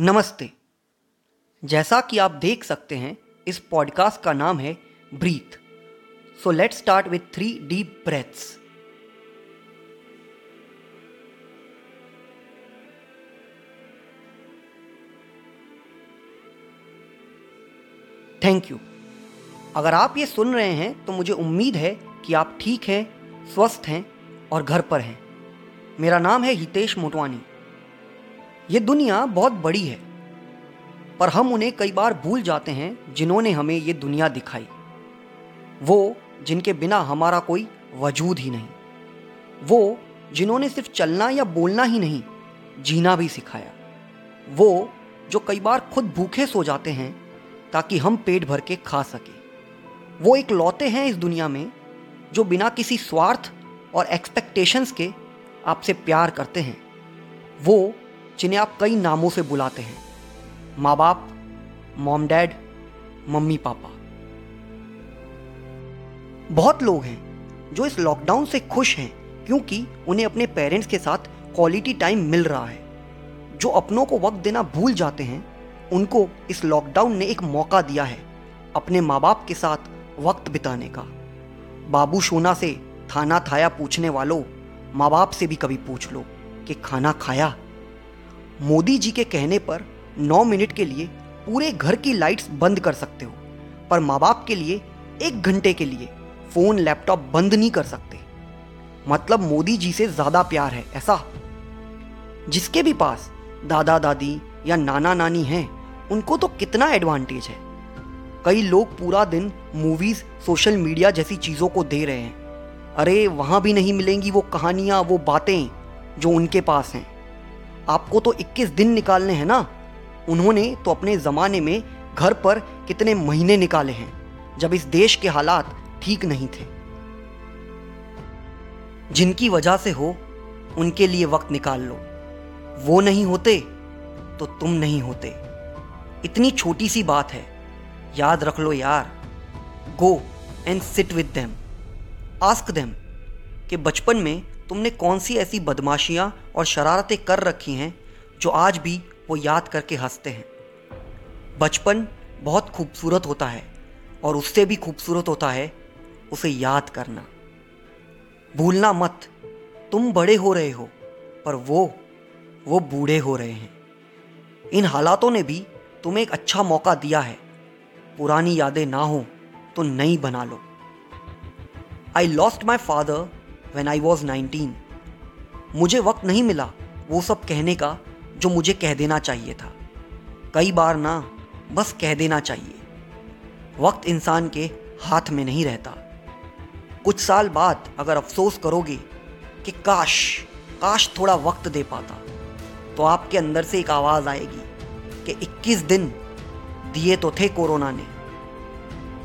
नमस्ते। जैसा कि आप देख सकते हैं, इस पॉडकास्ट का नाम है breathe. So let start with three deep breaths thank you अगर आप ये सुन रहे हैं तो मुझे उम्मीद है कि आप ठीक हैं, स्वस्थ हैं और घर पर हैं। मेरा नाम है हितेश मोटवानी। ये दुनिया बहुत बड़ी है, पर हम उन्हें कई बार भूल जाते हैं जिन्होंने हमें ये दुनिया दिखाई। वो जिनके बिना हमारा कोई वजूद ही नहीं। वो जिन्होंने सिर्फ़ चलना या बोलना ही नहीं, जीना भी सिखाया। वो जो कई बार खुद भूखे सो जाते हैं, ताकि हम पेट भर के खा सके। वो एक लौते हैं इस दुनिया में, जो बिना किसी स्वार्थ और एक्सपेक्टेशंस के आपसे प्यार करते हैं। वो जिन्हें आप कई नामों से बुलाते हैं। माँ बाप मॉम डैड मम्मी पापा बहुत लोग हैं जो इस लॉकडाउन से खुश हैं क्योंकि उन्हें अपने पेरेंट्स के साथ क्वालिटी टाइम मिल रहा है। जो अपनों को वक्त देना भूल जाते हैं, उनको इस लॉकडाउन ने एक मौका दिया है अपने माँ बाप के साथ वक्त बिताने का। बाबू सोना से थाना थाया पूछने वालों माँ बाप से भी कभी पूछ लो कि खाना खाया? मोदी जी के कहने पर नौ मिनट के लिए पूरे घर की लाइट्स बंद कर सकते हो, पर माँ बाप के लिए एक घंटे के लिए फ़ोन, लैपटॉप बंद नहीं कर सकते। मतलब मोदी जी से ज़्यादा प्यार है, ऐसा? जिसके भी पास दादा, दादी या नाना, नानी हैं, उनको तो कितना एडवांटेज है? कई लोग पूरा दिन मूवीज़ सोशल मीडिया जैसी चीज़ों को दे रहे हैं। अरे, वहाँ भी नहीं मिलेंगी वो कहानियाँ, वो बातें जो उनके पास हैं। आपको तो 21 दिन निकालने हैं ना? उन्होंने तो अपने ज़माने में घर पर कितने महीने निकाले हैं, जब इस देश के हालात ठीक नहीं थे। जिनकी वजह से हो, उनके लिए वक्त निकाल लो। वो नहीं होते तो तुम नहीं होते। इतनी छोटी सी बात है। याद रख लो यार। Go and sit with them ask them कि बचपन में तुमने कौन सी ऐसी बदमाशियाँ और शरारतें कर रखी हैं, जो आज भी वो याद करके हँसते हैं। बचपन बहुत खूबसूरत होता है, और उससे भी खूबसूरत होता है उसे याद करना। भूलना मत, तुम बड़े हो रहे हो, पर वो वो बूढ़े हो रहे हैं। इन हालातों ने भी तुम्हें एक अच्छा मौका दिया है। पुरानी यादें ना हो तो नई बना लो। I lost my father when I was nineteen मुझे वक्त नहीं मिला वो सब कहने का जो मुझे कह देना चाहिए था। कई बार ना, बस कह देना चाहिए। वक्त इंसान के हाथ में नहीं रहता। कुछ साल बाद अगर अफसोस करोगे कि काश काश थोड़ा वक्त दे पाता तो आपके अंदर से एक आवाज़ आएगी कि 21 दिन दिए तो थे कोरोना ने।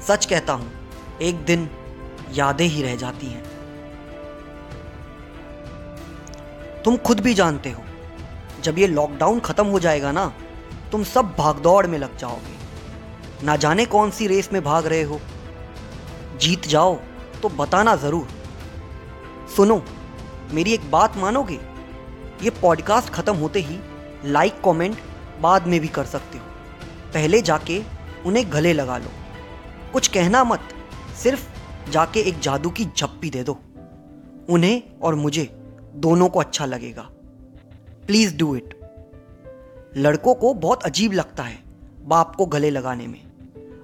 सच कहता हूँ, एक दिन यादें ही रह जाती हैं। तुम खुद भी जानते हो। जब ये लॉकडाउन खत्म हो जाएगा ना, तुम सब भागदौड़ में लग जाओगे। ना जाने कौन सी रेस में भाग रहे हो। जीत जाओ तो बताना ज़रूर। सुनो, मेरी एक बात मानोगे? ये पॉडकास्ट खत्म होते ही लाइक कमेंट बाद में भी कर सकते हो। पहले जाके उन्हें गले लगा लो। कुछ कहना मत, सिर्फ़ जाके एक जादू की झप्पी दे दो। उन्हें और मुझे। दोनों को अच्छा लगेगा। प्लीज़ डू इट लड़कों को बहुत अजीब लगता है बाप को गले लगाने में।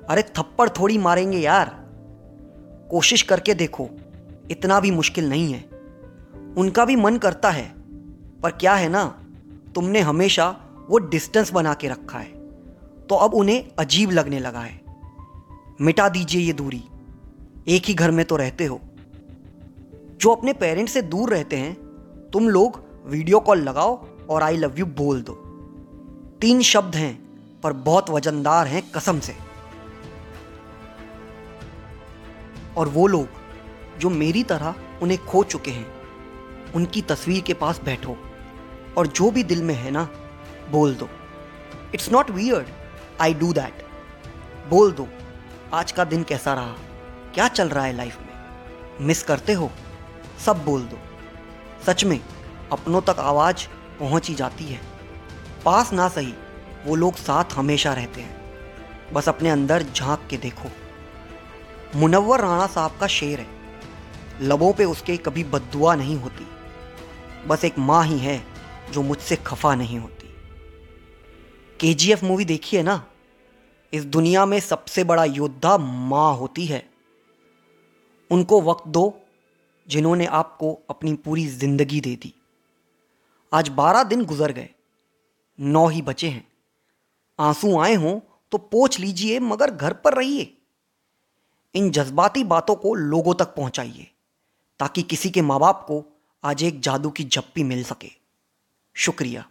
अरे थप्पड़ थोड़ी मारेंगे यार। कोशिश करके देखो, इतना भी मुश्किल नहीं है। उनका भी मन करता है, पर क्या है ना, तुमने हमेशा वो डिस्टेंस बना के रखा है। तो अब उन्हें अजीब लगने लगा है। मिटा दीजिए ये दूरी। एक ही घर में तो रहते हो। जो अपने पेरेंट्स से दूर रहते हैं तुम लोग वीडियो कॉल लगाओ और आई लव यू बोल दो। तीन शब्द हैं, पर बहुत वजनदार हैं कसम से। और वो लोग जो मेरी तरह उन्हें खो चुके हैं, उनकी तस्वीर के पास बैठो और जो भी दिल में है ना, बोल दो। It's not weird I do that बोल दो, आज का दिन कैसा रहा? क्या चल रहा है लाइफ में? मिस करते हो? सब बोल दो। सच में अपनों तक आवाज़ पहुँच ही जाती है। पास ना सही, वो लोग साथ हमेशा रहते हैं। बस अपने अंदर झाँक के देखो। मुनव्वर राणा साहब का शेर है। लबों पे उसके कभी बदुआ नहीं होती। बस एक माँ ही है जो मुझसे खफा नहीं होती। के जी एफ़ मूवी देखी है ना? इस दुनिया में सबसे बड़ा योद्धा माँ होती है। उनको वक्त दो जिन्होंने आपको अपनी पूरी ज़िंदगी दे दी। आज बारह दिन गुजर गए, नौ ही बचे हैं। आँसू आए हों तो पोछ लीजिए, मगर घर पर रहिए। इन जज्बाती बातों को लोगों तक पहुंचाइए, ताकि किसी के माँ बाप को आज एक जादू की झप्पी मिल सके। शुक्रिया।